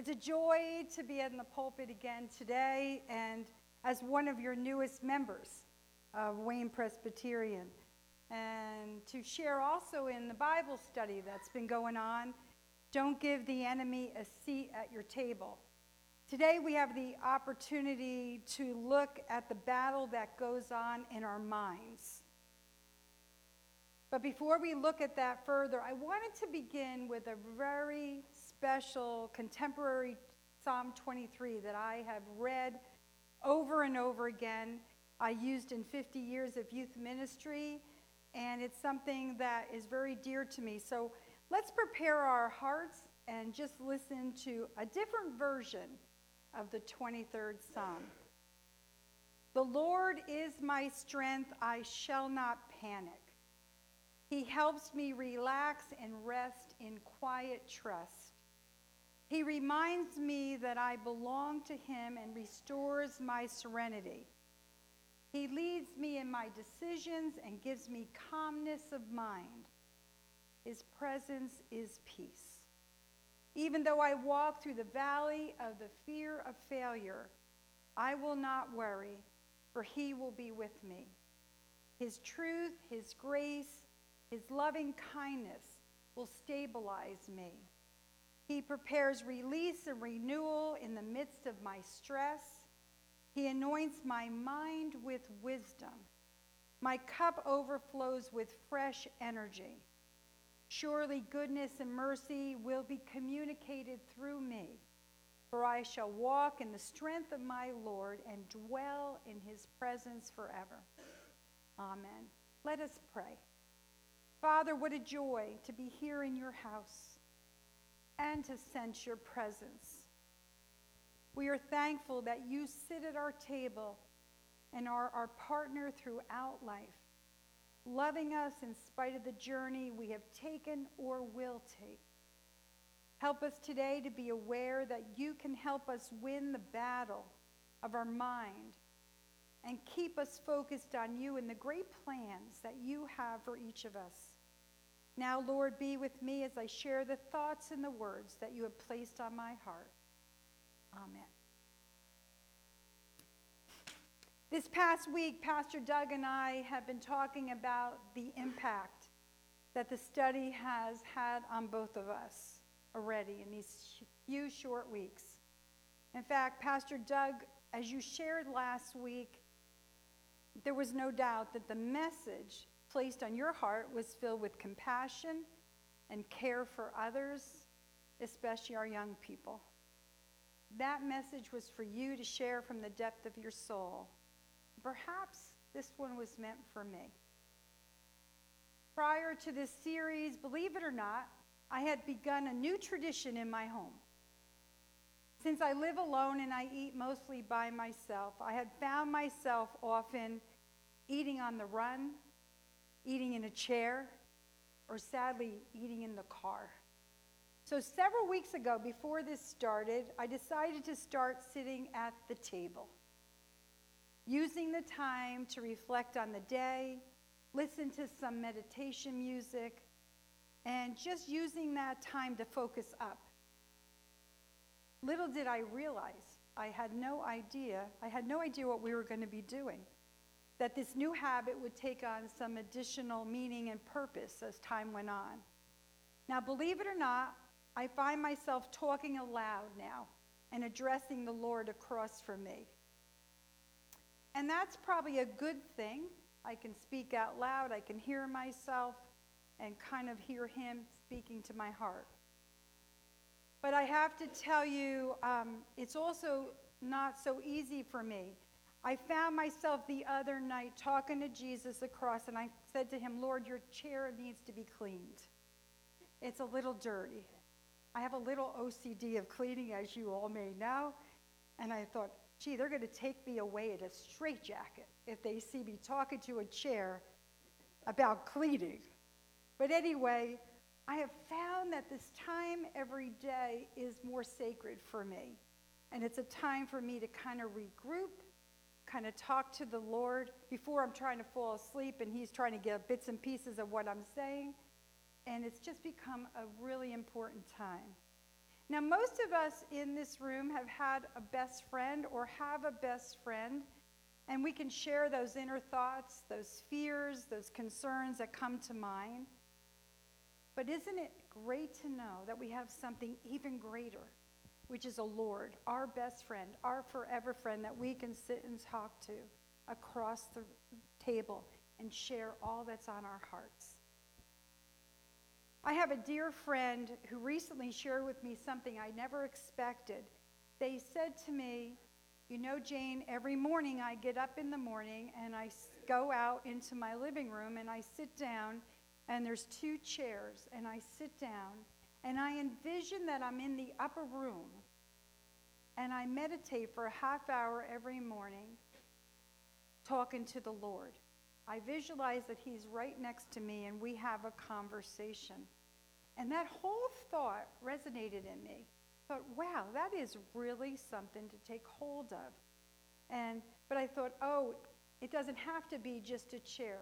It's a joy to be in the pulpit again today and as one of your newest members of Wayne Presbyterian. And to share also in the Bible study that's been going on. Don't give the enemy a seat at your table. Today we have the opportunity to look at the battle that goes on in our minds. But before we look at that further, I wanted to begin with a very special contemporary Psalm 23 that I have read over and over again. I used in 50 years of youth ministry, and it's something that is very dear to me. So let's prepare our hearts and just listen to a different version of the 23rd Psalm. The Lord is my strength, I shall not panic. He helps me relax and rest in quiet trust. He reminds me that I belong to Him and restores my serenity. He leads me in my decisions and gives me calmness of mind. His presence is peace. Even though I walk through the valley of the fear of failure, I will not worry, for He will be with me. His truth, His grace, His loving kindness will stabilize me. He prepares release and renewal in the midst of my stress. He anoints my mind with wisdom. My cup overflows with fresh energy. Surely goodness and mercy will be communicated through me, for I shall walk in the strength of my Lord and dwell in his presence forever. Amen. Let us pray. Father, what a joy to be here in your house and to sense your presence. We are thankful that you sit at our table and are our partner throughout life, loving us in spite of the journey we have taken or will take. Help us today to be aware that you can help us win the battle of our mind and keep us focused on you and the great plans that you have for each of us. Now, Lord, be with me as I share the thoughts and the words that you have placed on my heart. Amen. This past week, Pastor Doug and I have been talking about the impact that the study has had on both of us already in these few short weeks. In fact, Pastor Doug, as you shared last week, there was no doubt that the message placed on your heart was filled with compassion and care for others, especially our young people. That message was for you to share from the depth of your soul. Perhaps this one was meant for me. Prior to this series, believe it or not, I had begun a new tradition in my home. Since I live alone and I eat mostly by myself, I had found myself often eating on the run, eating in a chair, or sadly, eating in the car. So, several weeks ago, before this started, I decided to start sitting at the table, using the time to reflect on the day, listen to some meditation music, and just using that time to focus up. Little did I realize, I had no idea, I had no idea what we were going to be doing that this new habit would take on some additional meaning and purpose as time went on. Now, believe it or not, I find myself talking aloud now and addressing the Lord across from me. And that's probably a good thing. I can speak out loud, I can hear myself, and kind of hear Him speaking to my heart. But I have to tell you, um, it's also not so easy for me I found myself the other night talking to Jesus across, and I said to him, Lord, your chair needs to be cleaned. It's a little dirty. I have a little OCD of cleaning, as you all may know. And I thought, gee, they're going to take me away in a straitjacket if they see me talking to a chair about cleaning. But anyway, I have found that this time every day is more sacred for me. And it's a time for me to kind of regroup kind of talk to the Lord before I'm trying to fall asleep and He's trying to get bits and pieces of what I'm saying. And it's just become a really important time. Now, most of us in this room have had a best friend or have a best friend, and we can share those inner thoughts, those fears, those concerns that come to mind. But isn't it great to know that we have something even greater, which is a Lord, our best friend, our forever friend that we can sit and talk to across the table and share all that's on our hearts? I have a dear friend who recently shared with me something I never expected. They said to me, You know, Jane, every morning I get up in the morning and I go out into my living room and I sit down, and there's two chairs, and I sit down and I envision that I'm in the upper room and I meditate for a half hour every morning talking to the Lord. I visualize that he's right next to me and we have a conversation. And that whole thought resonated in me. I thought, wow, that is really something to take hold of. And but I thought, oh, it doesn't have to be just a chair.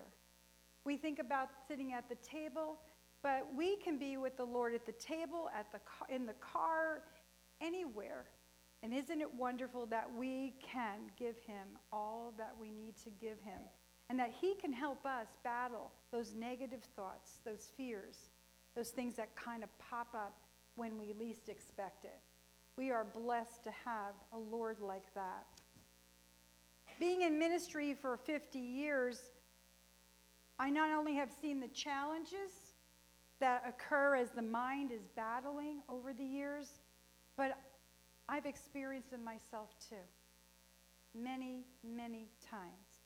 We think about sitting at the table, but we can be with the Lord at the table, at the in the car, anywhere. And isn't it wonderful that we can give him all that we need to give him? and that He can help us battle those negative thoughts, those fears, those things that kind of pop up when we least expect it. We are blessed to have a Lord like that. Being in ministry for 50 years, I not only have seen the challenges that occur as the mind is battling over the years, but I've experienced them myself too. Many, many times.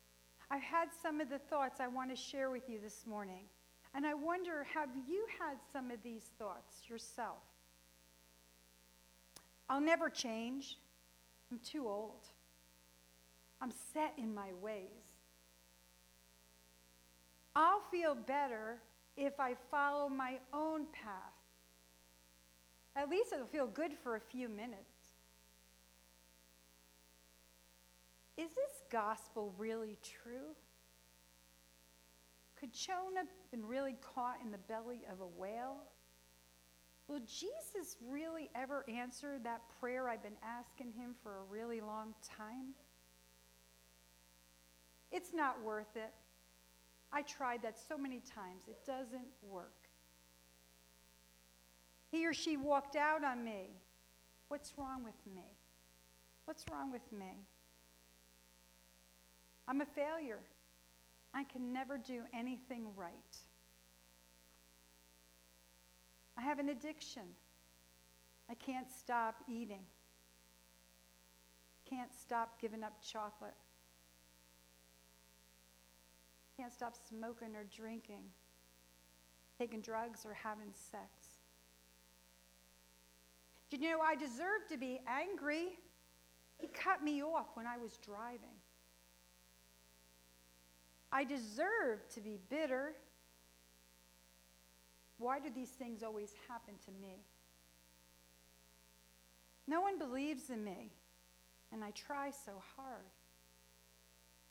I've had some of the thoughts I want to share with you this morning. And I wonder have you had some of these thoughts yourself? I'll never change. I'm too old. I'm set in my ways. I'll feel better if I follow my own path. At least it'll feel good for a few minutes. Is this gospel really true? Could Jonah been really caught in the belly of a whale? Will Jesus really ever answer that prayer I've been asking him for a really long time? It's not worth it. I tried that so many times. It doesn't work. He or she walked out on me. What's wrong with me? What's wrong with me? I'm a failure. I can never do anything right. I have an addiction. I can't stop eating. Can't stop giving up chocolate. Can't stop smoking or drinking, taking drugs or having sex. You know I deserve to be angry? He cut me off when I was driving. I deserve to be bitter. Why do these things always happen to me? No one believes in me, and I try so hard.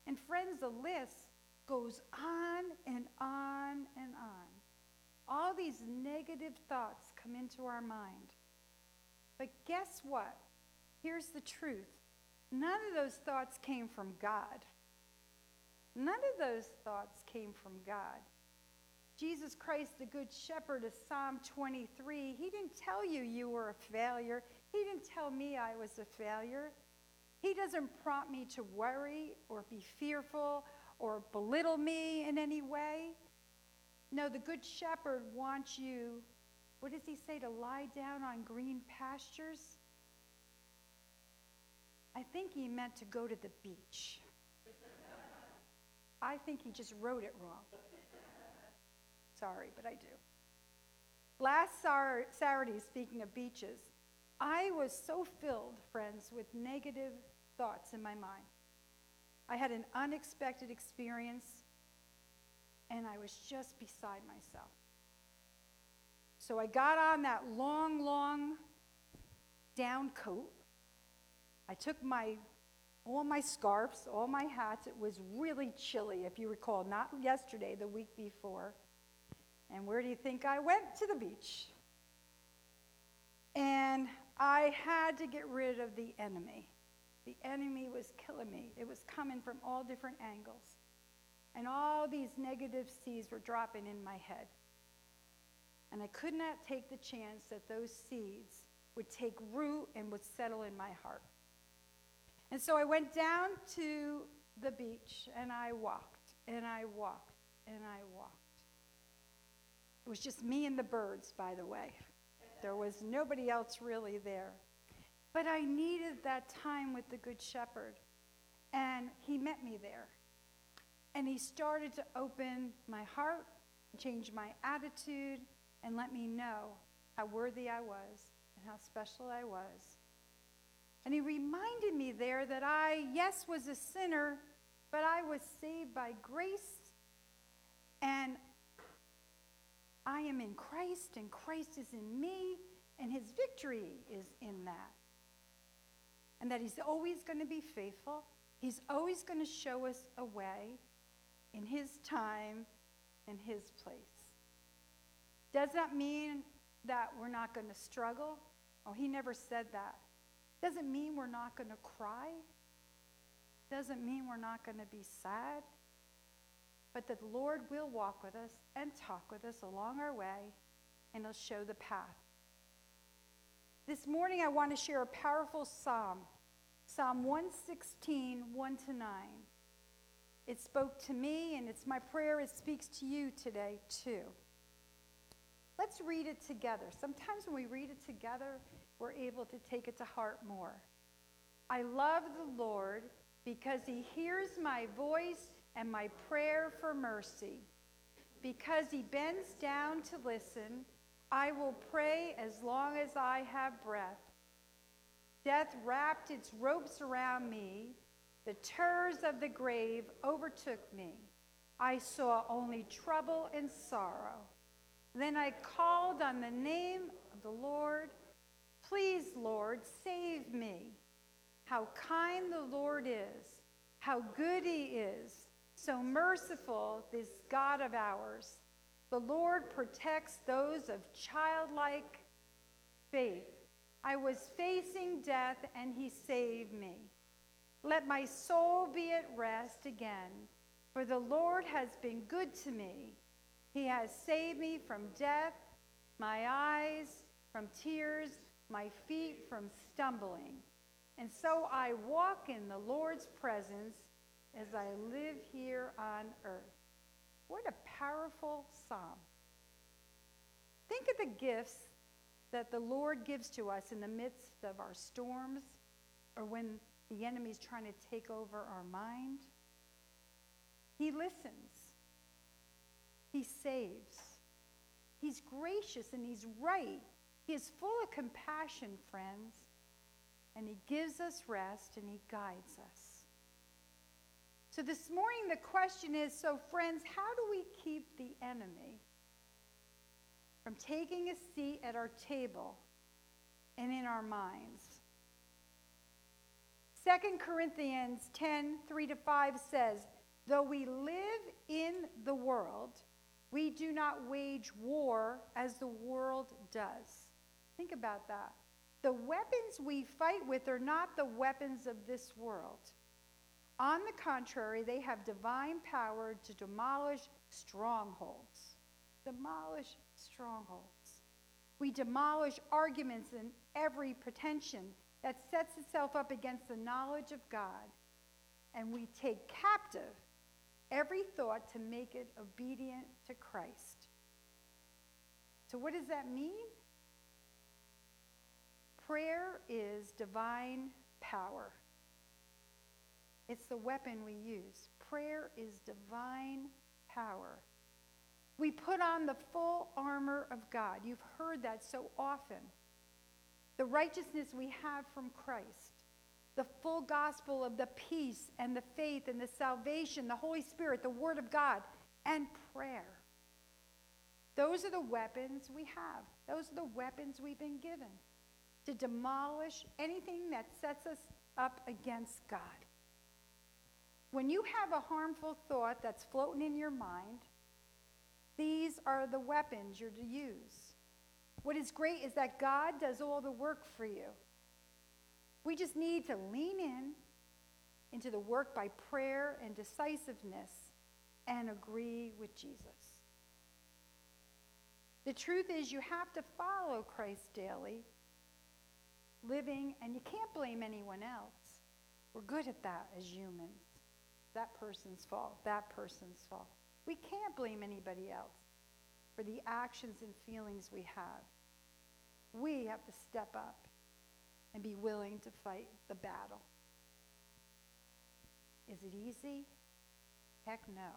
And friends, the list goes on and on and on. All these negative thoughts come into our mind. But guess what? Here's the truth none of those thoughts came from God. None of those thoughts came from God. Jesus Christ, the Good Shepherd of Psalm 23, he didn't tell you you were a failure. He didn't tell me I was a failure. He doesn't prompt me to worry or be fearful or belittle me in any way. No, the Good Shepherd wants you, what does he say, to lie down on green pastures? I think he meant to go to the beach. I think he just wrote it wrong. Sorry, but I do. Last Saturday, speaking of beaches, I was so filled, friends, with negative thoughts in my mind. I had an unexpected experience, and I was just beside myself. So I got on that long, long down coat. I took my all my scarves, all my hats. It was really chilly, if you recall, not yesterday, the week before. And where do you think I went? To the beach. And I had to get rid of the enemy. The enemy was killing me, it was coming from all different angles. And all these negative seeds were dropping in my head. And I could not take the chance that those seeds would take root and would settle in my heart. And so I went down to the beach and I walked and I walked and I walked. It was just me and the birds, by the way. There was nobody else really there. But I needed that time with the Good Shepherd. And he met me there. And he started to open my heart, change my attitude, and let me know how worthy I was and how special I was. And he reminded me there that I, yes, was a sinner, but I was saved by grace. And I am in Christ, and Christ is in me, and his victory is in that. And that he's always going to be faithful, he's always going to show us a way in his time and his place. Does that mean that we're not going to struggle? Oh, he never said that. Doesn't mean we're not going to cry. Doesn't mean we're not going to be sad. But the Lord will walk with us and talk with us along our way, and He'll show the path. This morning, I want to share a powerful psalm Psalm 116, 1 to 9. It spoke to me, and it's my prayer it speaks to you today, too. Let's read it together. Sometimes when we read it together, we're able to take it to heart more. I love the Lord because he hears my voice and my prayer for mercy. Because he bends down to listen, I will pray as long as I have breath. Death wrapped its ropes around me. The terrors of the grave overtook me. I saw only trouble and sorrow. Then I called on the name of the Lord. Please, Lord, save me. How kind the Lord is, how good he is, so merciful, this God of ours. The Lord protects those of childlike faith. I was facing death, and he saved me. Let my soul be at rest again, for the Lord has been good to me. He has saved me from death, my eyes from tears, my feet from stumbling. And so I walk in the Lord's presence as I live here on earth. What a powerful psalm. Think of the gifts that the Lord gives to us in the midst of our storms or when the enemy's trying to take over our mind. He listens. He saves. He's gracious and he's right. He is full of compassion, friends. And he gives us rest and he guides us. So this morning, the question is so, friends, how do we keep the enemy from taking a seat at our table and in our minds? 2 Corinthians 10 3 to 5 says, Though we live in the world, we do not wage war as the world does. Think about that. The weapons we fight with are not the weapons of this world. On the contrary, they have divine power to demolish strongholds. Demolish strongholds. We demolish arguments and every pretension that sets itself up against the knowledge of God. And we take captive every thought to make it obedient to Christ. So, what does that mean? Prayer is divine power. It's the weapon we use. Prayer is divine power. We put on the full armor of God. You've heard that so often. The righteousness we have from Christ, the full gospel of the peace and the faith and the salvation, the Holy Spirit, the Word of God, and prayer. Those are the weapons we have. Those are the weapons we've been given to demolish anything that sets us up against God. When you have a harmful thought that's floating in your mind, these are the weapons you're to use. What is great is that God does all the work for you. We just need to lean in into the work by prayer and decisiveness and agree with Jesus. The truth is, you have to follow Christ daily, living, and you can't blame anyone else. We're good at that as humans. That person's fault, that person's fault. We can't blame anybody else for the actions and feelings we have. We have to step up and be willing to fight the battle. Is it easy? Heck no.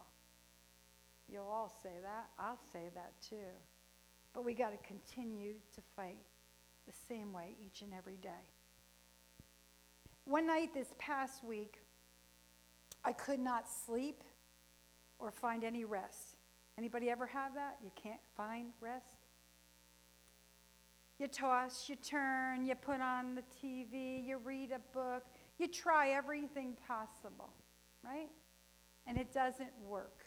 You'll all say that. I'll say that too. But we got to continue to fight the same way each and every day. One night this past week, I could not sleep or find any rest. Anybody ever have that? You can't find rest? You toss, you turn, you put on the TV, you read a book, you try everything possible, right? And it doesn't work.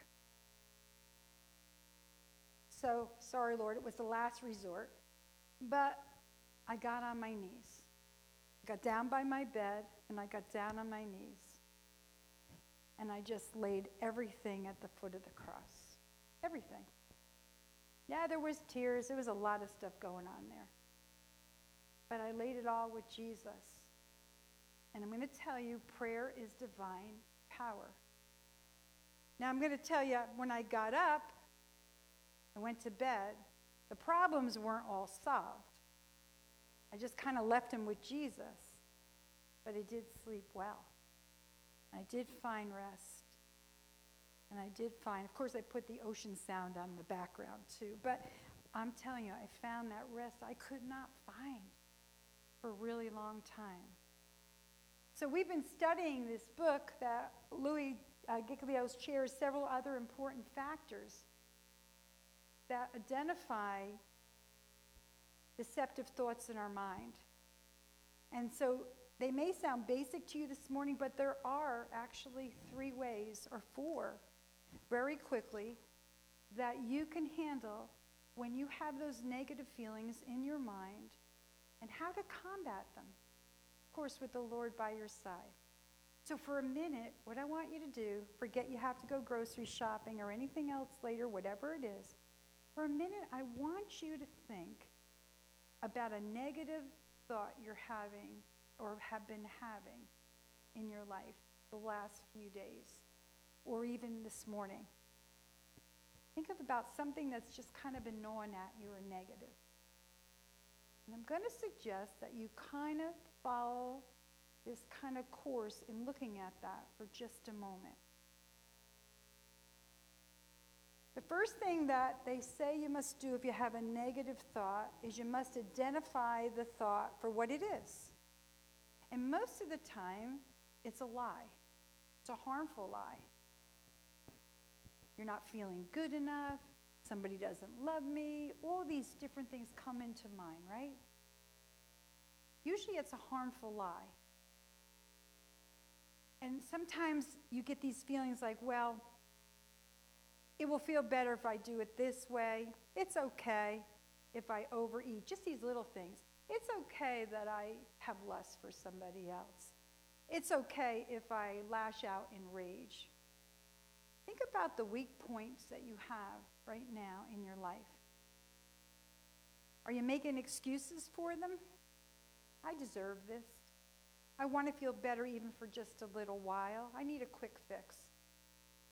So, sorry, Lord, it was the last resort. But I got on my knees. I got down by my bed and I got down on my knees. And I just laid everything at the foot of the cross. Everything. Yeah, there was tears. There was a lot of stuff going on there. But I laid it all with Jesus. And I'm going to tell you, prayer is divine power. Now, I'm going to tell you, when I got up, I went to bed, the problems weren't all solved. I just kind of left him with Jesus. But I did sleep well. I did find rest. And I did find, of course, I put the ocean sound on the background too. But I'm telling you, I found that rest I could not find for a really long time. So we've been studying this book that Louie uh, Giglio's shares several other important factors that identify deceptive thoughts in our mind. And so they may sound basic to you this morning, but there are actually three ways, or four, very quickly, that you can handle when you have those negative feelings in your mind and how to combat them. Of course, with the Lord by your side. So, for a minute, what I want you to do, forget you have to go grocery shopping or anything else later, whatever it is. For a minute, I want you to think about a negative thought you're having or have been having in your life the last few days or even this morning. Think of about something that's just kind of been gnawing at you or negative. And I'm going to suggest that you kind of follow this kind of course in looking at that for just a moment. The first thing that they say you must do if you have a negative thought is you must identify the thought for what it is. And most of the time, it's a lie. It's a harmful lie. You're not feeling good enough. Somebody doesn't love me. All these different things come into mind, right? Usually it's a harmful lie. And sometimes you get these feelings like, well, it will feel better if I do it this way. It's okay if I overeat. Just these little things. It's okay that I have lust for somebody else. It's okay if I lash out in rage. Think about the weak points that you have right now in your life. Are you making excuses for them? I deserve this. I want to feel better even for just a little while. I need a quick fix.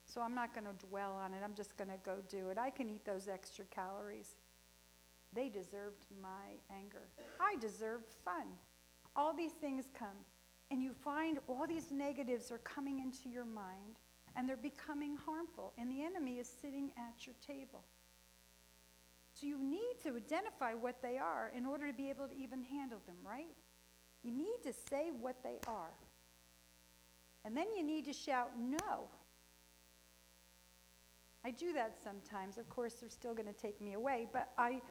So I'm not going to dwell on it. I'm just going to go do it. I can eat those extra calories. They deserved my anger. I deserved fun. All these things come. And you find all these negatives are coming into your mind and they're becoming harmful. And the enemy is sitting at your table. So you need to identify what they are in order to be able to even handle them, right? You need to say what they are. And then you need to shout no. I do that sometimes. Of course, they're still going to take me away, but I,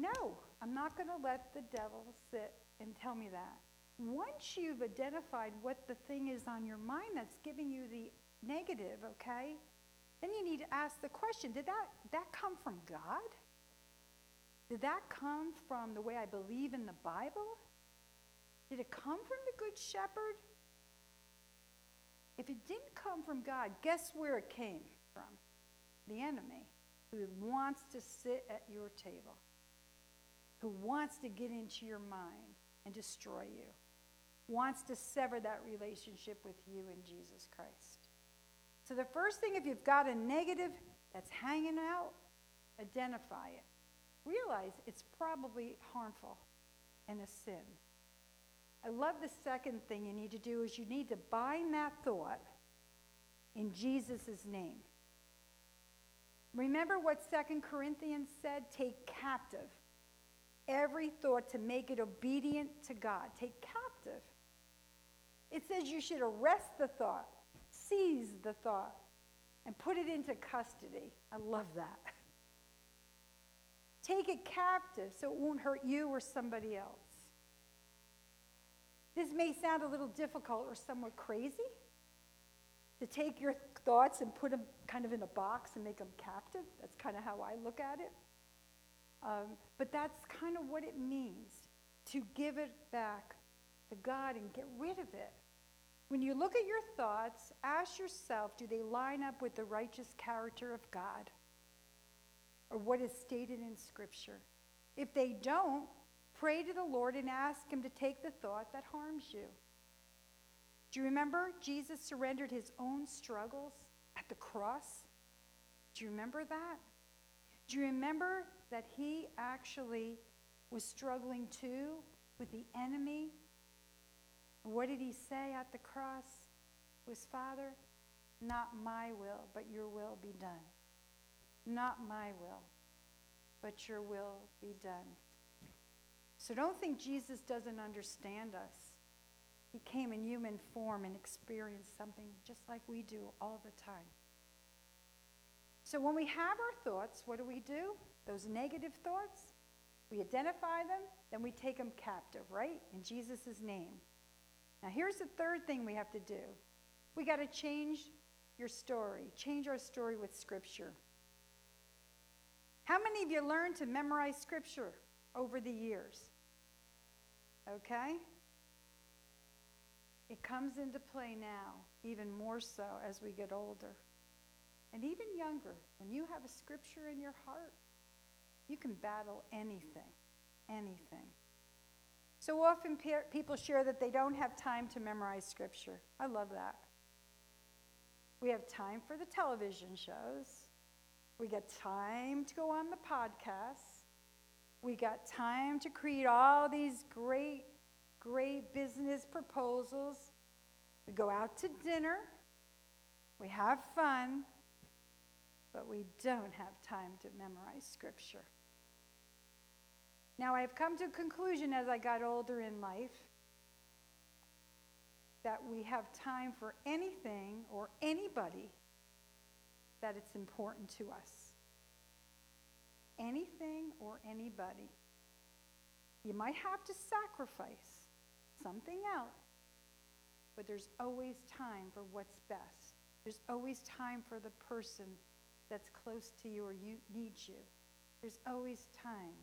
no, I'm not going to let the devil sit and tell me that. Once you've identified what the thing is on your mind that's giving you the negative, okay, then you need to ask the question did that, that come from God? Did that come from the way I believe in the Bible? Did it come from the Good Shepherd? If it didn't come from God, guess where it came from? The enemy who wants to sit at your table, who wants to get into your mind and destroy you, wants to sever that relationship with you in Jesus Christ. So, the first thing, if you've got a negative that's hanging out, identify it. Realize it's probably harmful and a sin. I love the second thing you need to do is you need to bind that thought in Jesus' name. Remember what Second Corinthians said? Take captive every thought to make it obedient to God. Take captive. It says you should arrest the thought, seize the thought, and put it into custody. I love that. Take it captive so it won't hurt you or somebody else. This may sound a little difficult or somewhat crazy to take your thoughts and put them kind of in a box and make them captive. That's kind of how I look at it. Um, but that's kind of what it means to give it back to God and get rid of it. When you look at your thoughts, ask yourself do they line up with the righteous character of God or what is stated in Scripture? If they don't, pray to the Lord and ask Him to take the thought that harms you. Do you remember Jesus surrendered his own struggles at the cross? Do you remember that? Do you remember that he actually was struggling too with the enemy? What did he say at the cross? Was Father, not my will, but your will be done. Not my will, but your will be done. So don't think Jesus doesn't understand us. He came in human form and experienced something just like we do all the time. So when we have our thoughts, what do we do? Those negative thoughts, we identify them, then we take them captive, right? In Jesus' name. Now, here's the third thing we have to do we got to change your story, change our story with Scripture. How many of you learned to memorize Scripture over the years? Okay? It comes into play now, even more so as we get older. And even younger, when you have a scripture in your heart, you can battle anything, anything. So often pe- people share that they don't have time to memorize scripture. I love that. We have time for the television shows. We got time to go on the podcasts. We got time to create all these great great business proposals. We go out to dinner. We have fun. But we don't have time to memorize Scripture. Now, I've come to a conclusion as I got older in life that we have time for anything or anybody that it's important to us. Anything or anybody. You might have to sacrifice something else. But there's always time for what's best. There's always time for the person that's close to you or you needs you. There's always time.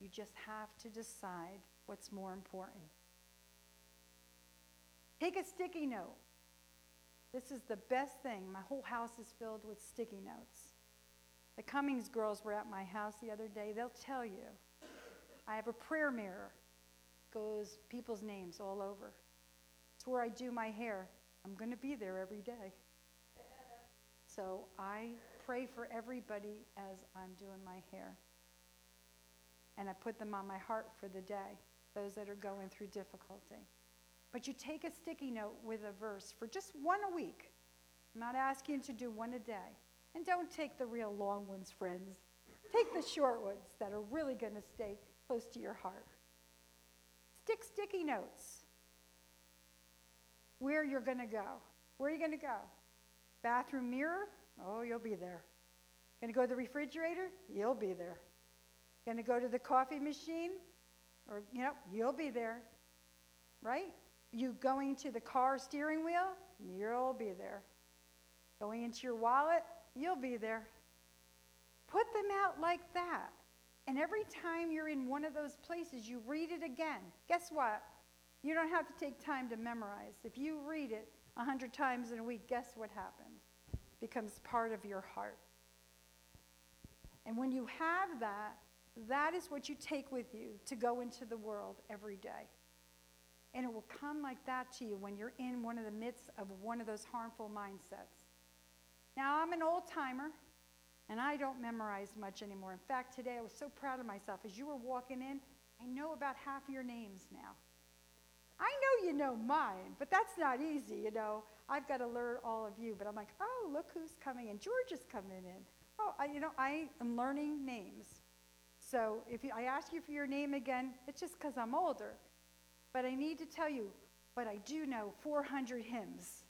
You just have to decide what's more important. Take a sticky note. This is the best thing. My whole house is filled with sticky notes. The Cummings girls were at my house the other day. They'll tell you. I have a prayer mirror goes people's names all over. It's where I do my hair. I'm going to be there every day. So I pray for everybody as I'm doing my hair. And I put them on my heart for the day, those that are going through difficulty. But you take a sticky note with a verse for just one a week. I'm not asking you to do one a day. And don't take the real long ones, friends. Take the short ones that are really going to stay close to your heart. Stick sticky notes where you're going to go. Where are you going to go? Bathroom mirror? Oh, you'll be there. Going to go to the refrigerator? You'll be there. Going to go to the coffee machine? Or, you know, you'll be there. Right? You going to the car steering wheel? You'll be there. Going into your wallet? You'll be there. Put them out like that. And every time you're in one of those places, you read it again. Guess what? You don't have to take time to memorize. If you read it a hundred times in a week, guess what happens? It becomes part of your heart. And when you have that, that is what you take with you to go into the world every day. And it will come like that to you when you're in one of the midst of one of those harmful mindsets. Now, I'm an old timer, and I don't memorize much anymore. In fact, today I was so proud of myself. As you were walking in, I know about half your names now. I know you know mine, but that's not easy, you know. I've got to learn all of you, but I'm like, oh, look who's coming in. George is coming in. Oh, I, you know, I am learning names. So if you, I ask you for your name again, it's just because I'm older. But I need to tell you, but I do know 400 hymns.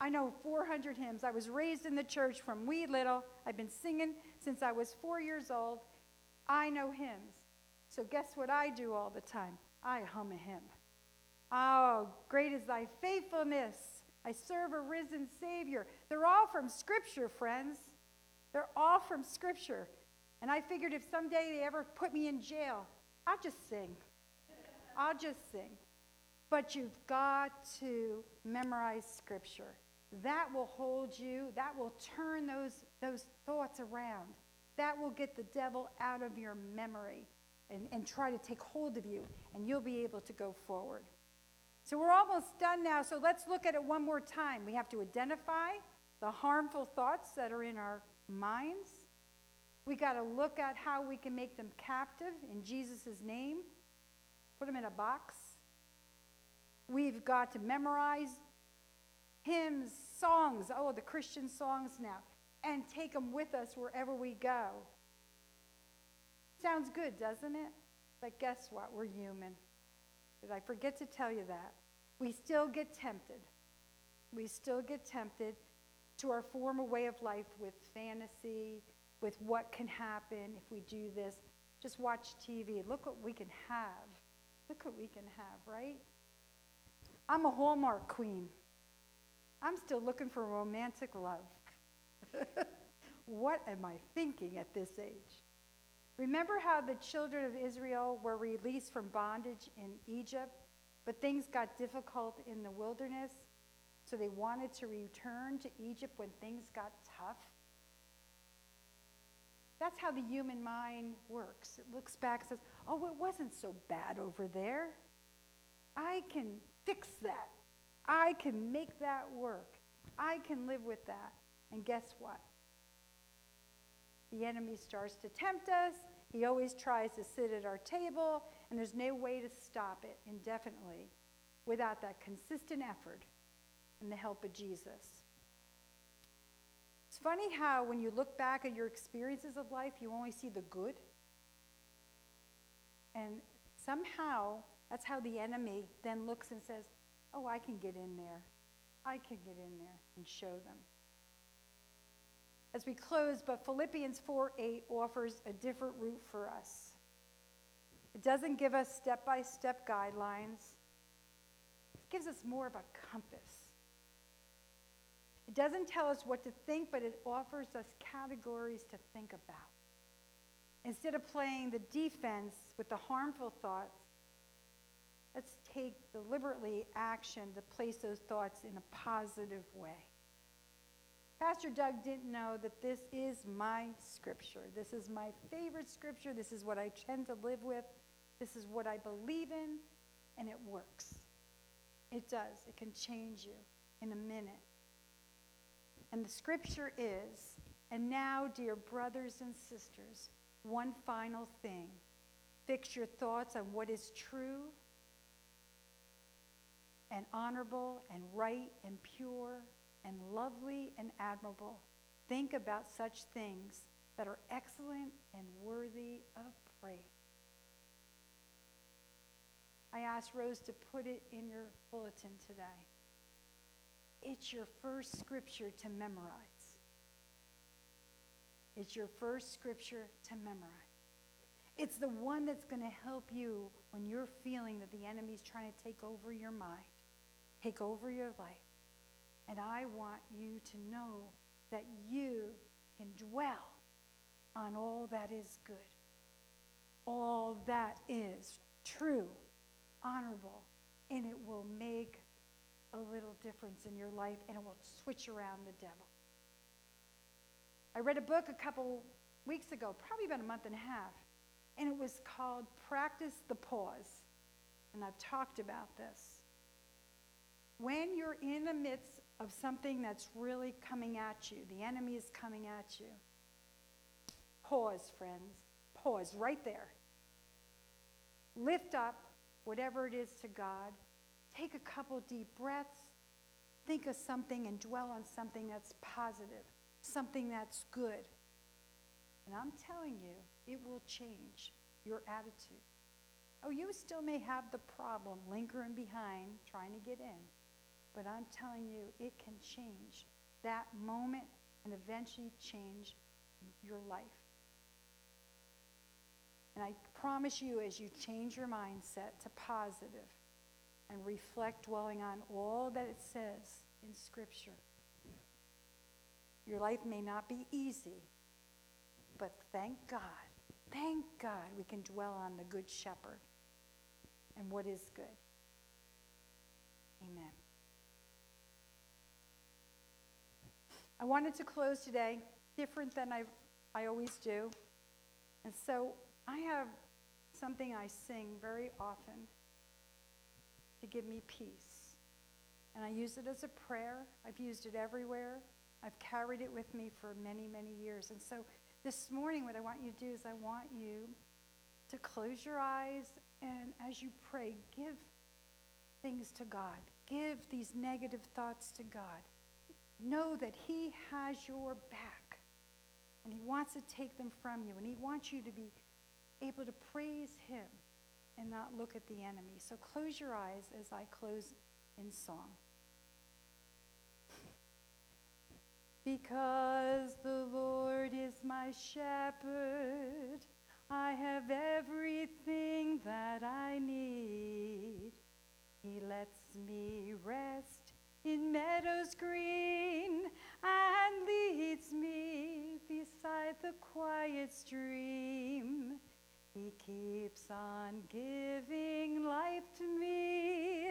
I know 400 hymns. I was raised in the church from wee little. I've been singing since I was four years old. I know hymns. So guess what I do all the time? I hum a hymn. Oh, great is thy faithfulness. I serve a risen Savior. They're all from Scripture, friends. They're all from Scripture. And I figured if someday they ever put me in jail, I'll just sing. I'll just sing. But you've got to memorize Scripture. That will hold you, that will turn those, those thoughts around. That will get the devil out of your memory and, and try to take hold of you, and you'll be able to go forward. So we're almost done now, so let's look at it one more time. We have to identify the harmful thoughts that are in our minds. We got to look at how we can make them captive in Jesus' name, put them in a box. We've got to memorize hymns, songs, oh, the Christian songs now, and take them with us wherever we go. Sounds good, doesn't it? But guess what? We're human. Did I forget to tell you that? We still get tempted. We still get tempted to our former way of life with fantasy, with what can happen if we do this. Just watch TV. Look what we can have. Look what we can have, right? I'm a Hallmark queen. I'm still looking for romantic love. what am I thinking at this age? Remember how the children of Israel were released from bondage in Egypt, but things got difficult in the wilderness, so they wanted to return to Egypt when things got tough? That's how the human mind works. It looks back and says, oh, it wasn't so bad over there. I can fix that. I can make that work. I can live with that. And guess what? The enemy starts to tempt us. He always tries to sit at our table, and there's no way to stop it indefinitely without that consistent effort and the help of Jesus. Funny how when you look back at your experiences of life, you only see the good. And somehow, that's how the enemy then looks and says, Oh, I can get in there. I can get in there and show them as we close, but Philippians 4 8 offers a different route for us. It doesn't give us step by step guidelines, it gives us more of a compass. It doesn't tell us what to think, but it offers us categories to think about. Instead of playing the defense with the harmful thoughts, let's take deliberately action to place those thoughts in a positive way. Pastor Doug didn't know that this is my scripture. This is my favorite scripture. This is what I tend to live with. This is what I believe in, and it works. It does. It can change you in a minute. And the scripture is, and now, dear brothers and sisters, one final thing. Fix your thoughts on what is true and honorable and right and pure and lovely and admirable. Think about such things that are excellent and worthy of praise. I asked Rose to put it in your bulletin today. It's your first scripture to memorize. It's your first scripture to memorize. It's the one that's going to help you when you're feeling that the enemy's trying to take over your mind, take over your life. And I want you to know that you can dwell on all that is good. all that is true, honorable, and it will make a little difference in your life and it will switch around the devil. I read a book a couple weeks ago, probably about a month and a half, and it was called Practice the Pause. And I've talked about this. When you're in the midst of something that's really coming at you, the enemy is coming at you, pause, friends. Pause right there. Lift up whatever it is to God. Take a couple deep breaths. Think of something and dwell on something that's positive, something that's good. And I'm telling you, it will change your attitude. Oh, you still may have the problem lingering behind, trying to get in. But I'm telling you, it can change that moment and eventually change your life. And I promise you, as you change your mindset to positive and reflect dwelling on all that it says in Scripture, your life may not be easy, but thank God, thank God we can dwell on the Good Shepherd and what is good. Amen. I wanted to close today different than I, I always do. And so I have something I sing very often to give me peace. And I use it as a prayer. I've used it everywhere. I've carried it with me for many, many years. And so this morning, what I want you to do is I want you to close your eyes and as you pray, give things to God. Give these negative thoughts to God. Know that He has your back and He wants to take them from you and He wants you to be able to praise Him and not look at the enemy. So close your eyes as I close in song. Because the Lord is my shepherd, I have everything that I need. He lets me rest in meadows green and leads me beside the quiet stream. He keeps on giving life to me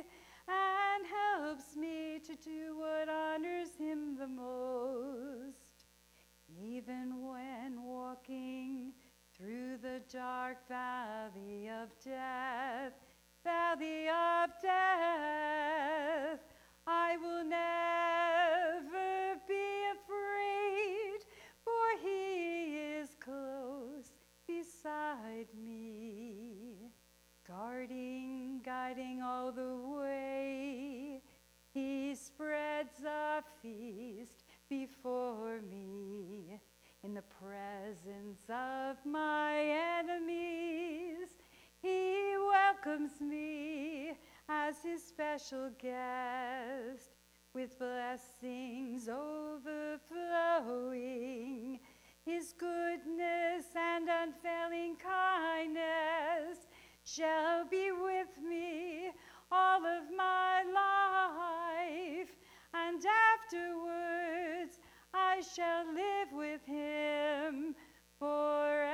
and helps me to do what honors him the most. Even when walking through the dark valley of death, valley of death, I will never beside me, guarding, guiding all the way. He spreads a feast before me in the presence of my enemies. He welcomes me as his special guest with blessings overflowing. His goodness and unfailing kindness shall be with me all of my life, and afterwards I shall live with him forever.